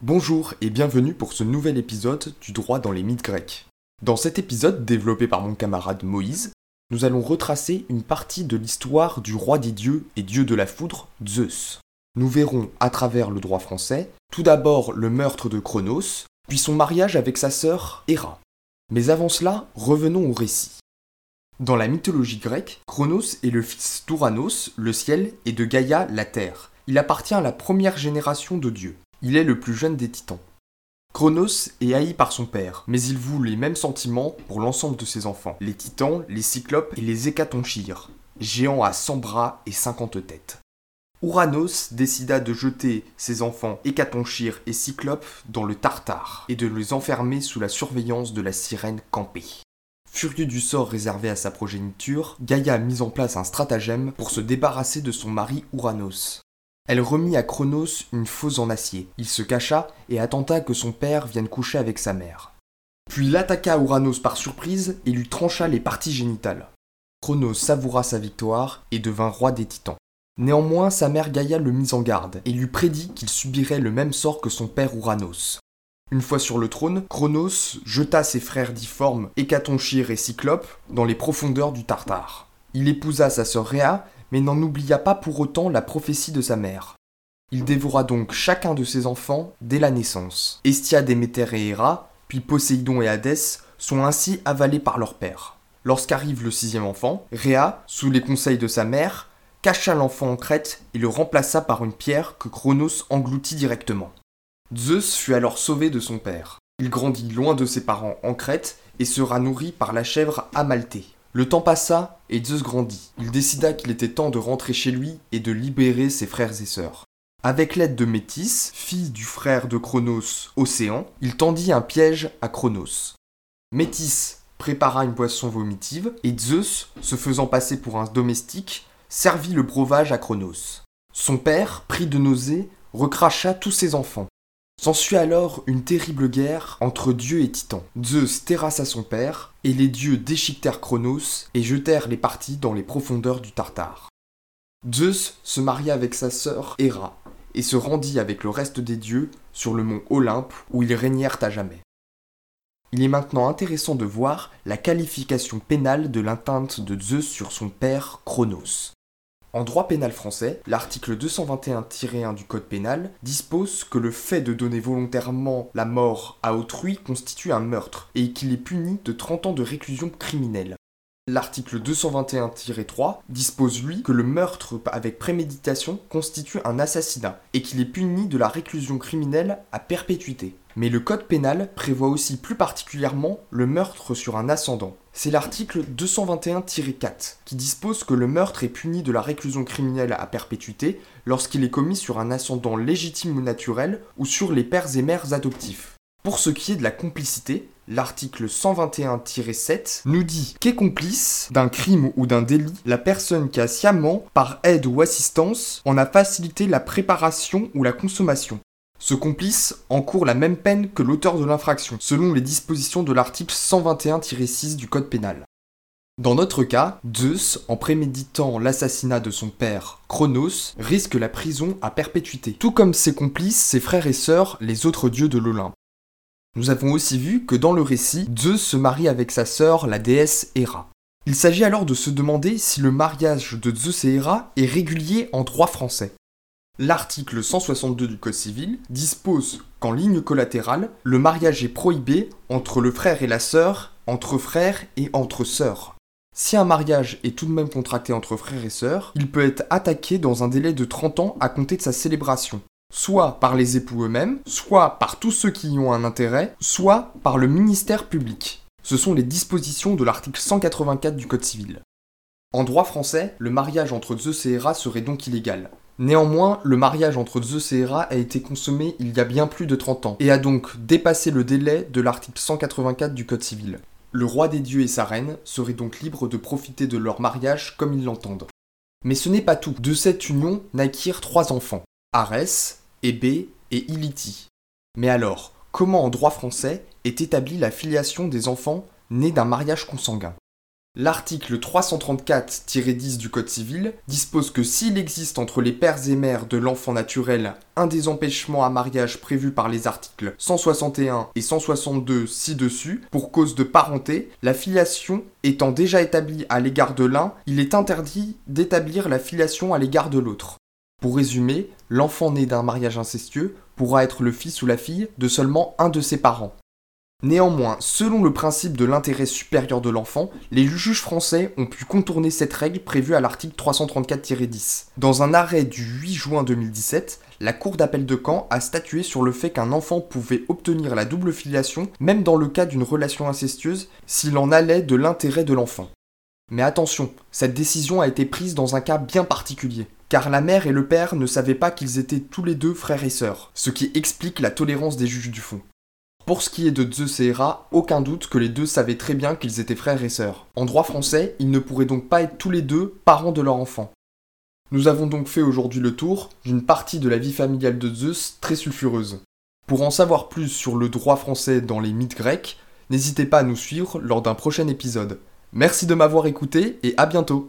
Bonjour et bienvenue pour ce nouvel épisode du droit dans les mythes grecs. Dans cet épisode développé par mon camarade Moïse, nous allons retracer une partie de l'histoire du roi des dieux et dieu de la foudre, Zeus. Nous verrons à travers le droit français tout d'abord le meurtre de Cronos, puis son mariage avec sa sœur Héra. Mais avant cela, revenons au récit. Dans la mythologie grecque, Cronos est le fils d'Ouranos, le ciel, et de Gaïa, la terre. Il appartient à la première génération de dieux. Il est le plus jeune des titans. Cronos est haï par son père, mais il voue les mêmes sentiments pour l'ensemble de ses enfants, les titans, les cyclopes et les hécatonchires, géants à 100 bras et 50 têtes. Ouranos décida de jeter ses enfants hécatonchires et cyclopes dans le Tartare et de les enfermer sous la surveillance de la sirène Campée. Furieux du sort réservé à sa progéniture, Gaïa a mis en place un stratagème pour se débarrasser de son mari Ouranos. Elle remit à Cronos une fausse en acier. Il se cacha et attenta que son père vienne coucher avec sa mère. Puis il attaqua Ouranos par surprise et lui trancha les parties génitales. Cronos savoura sa victoire et devint roi des titans. Néanmoins, sa mère Gaïa le mit en garde et lui prédit qu'il subirait le même sort que son père Ouranos. Une fois sur le trône, Cronos jeta ses frères difformes Hécatonchire et Cyclope dans les profondeurs du Tartare. Il épousa sa sœur Rhea mais n'en oublia pas pour autant la prophétie de sa mère. Il dévora donc chacun de ses enfants dès la naissance. Estia, Déméter et Héra, puis Poséidon et Hadès, sont ainsi avalés par leur père. Lorsqu'arrive le sixième enfant, Rhea, sous les conseils de sa mère, cacha l'enfant en Crète et le remplaça par une pierre que Cronos engloutit directement. Zeus fut alors sauvé de son père. Il grandit loin de ses parents en Crète et sera nourri par la chèvre Amalthée. Le temps passa et Zeus grandit. Il décida qu'il était temps de rentrer chez lui et de libérer ses frères et sœurs. Avec l'aide de Métis, fille du frère de Cronos, Océan, il tendit un piège à Cronos. Métis prépara une boisson vomitive et Zeus, se faisant passer pour un domestique, servit le breuvage à Cronos. Son père, pris de nausée, recracha tous ses enfants. S'ensuit alors une terrible guerre entre dieux et titans. Zeus terrassa son père, et les dieux déchiquetèrent Cronos et jetèrent les parties dans les profondeurs du Tartare. Zeus se maria avec sa sœur Héra, et se rendit avec le reste des dieux sur le mont Olympe où ils régnèrent à jamais. Il est maintenant intéressant de voir la qualification pénale de l'atteinte de Zeus sur son père Cronos. En droit pénal français, l'article 221-1 du Code pénal dispose que le fait de donner volontairement la mort à autrui constitue un meurtre et qu'il est puni de 30 ans de réclusion criminelle. L'article 221-3 dispose lui que le meurtre avec préméditation constitue un assassinat et qu'il est puni de la réclusion criminelle à perpétuité. Mais le code pénal prévoit aussi plus particulièrement le meurtre sur un ascendant. C'est l'article 221-4 qui dispose que le meurtre est puni de la réclusion criminelle à perpétuité lorsqu'il est commis sur un ascendant légitime ou naturel ou sur les pères et mères adoptifs. Pour ce qui est de la complicité, l'article 121-7 nous dit qu'est complice d'un crime ou d'un délit la personne qui a sciemment, par aide ou assistance, en a facilité la préparation ou la consommation. Ce complice encourt la même peine que l'auteur de l'infraction, selon les dispositions de l'article 121-6 du Code pénal. Dans notre cas, Zeus, en préméditant l'assassinat de son père, Chronos, risque la prison à perpétuité, tout comme ses complices, ses frères et sœurs, les autres dieux de l'Olympe. Nous avons aussi vu que dans le récit, Zeus se marie avec sa sœur, la déesse Héra. Il s'agit alors de se demander si le mariage de Zeus et Héra est régulier en droit français. L'article 162 du Code civil dispose qu'en ligne collatérale, le mariage est prohibé entre le frère et la sœur, entre frères et entre sœurs. Si un mariage est tout de même contracté entre frères et sœurs, il peut être attaqué dans un délai de 30 ans à compter de sa célébration, soit par les époux eux-mêmes, soit par tous ceux qui y ont un intérêt, soit par le ministère public. Ce sont les dispositions de l'article 184 du Code civil. En droit français, le mariage entre Zeus et serait donc illégal. Néanmoins, le mariage entre Zeus et Héra a été consommé il y a bien plus de 30 ans, et a donc dépassé le délai de l'article 184 du Code civil. Le roi des dieux et sa reine seraient donc libres de profiter de leur mariage comme ils l'entendent. Mais ce n'est pas tout. De cette union naquirent trois enfants, Arès, Hébé et Iliti. Mais alors, comment en droit français est établie la filiation des enfants nés d'un mariage consanguin? L'article 334-10 du Code civil dispose que s'il existe entre les pères et mères de l'enfant naturel un des empêchements à mariage prévus par les articles 161 et 162 ci-dessus pour cause de parenté, la filiation étant déjà établie à l'égard de l'un, il est interdit d'établir la filiation à l'égard de l'autre. Pour résumer, l'enfant né d'un mariage incestueux pourra être le fils ou la fille de seulement un de ses parents. Néanmoins, selon le principe de l'intérêt supérieur de l'enfant, les juges français ont pu contourner cette règle prévue à l'article 334-10. Dans un arrêt du 8 juin 2017, la Cour d'appel de Caen a statué sur le fait qu'un enfant pouvait obtenir la double filiation, même dans le cas d'une relation incestueuse, s'il en allait de l'intérêt de l'enfant. Mais attention, cette décision a été prise dans un cas bien particulier, car la mère et le père ne savaient pas qu'ils étaient tous les deux frères et sœurs, ce qui explique la tolérance des juges du fond. Pour ce qui est de Zeus et Hera, aucun doute que les deux savaient très bien qu'ils étaient frères et sœurs. En droit français, ils ne pourraient donc pas être tous les deux parents de leur enfant. Nous avons donc fait aujourd'hui le tour d'une partie de la vie familiale de Zeus très sulfureuse. Pour en savoir plus sur le droit français dans les mythes grecs, n'hésitez pas à nous suivre lors d'un prochain épisode. Merci de m'avoir écouté et à bientôt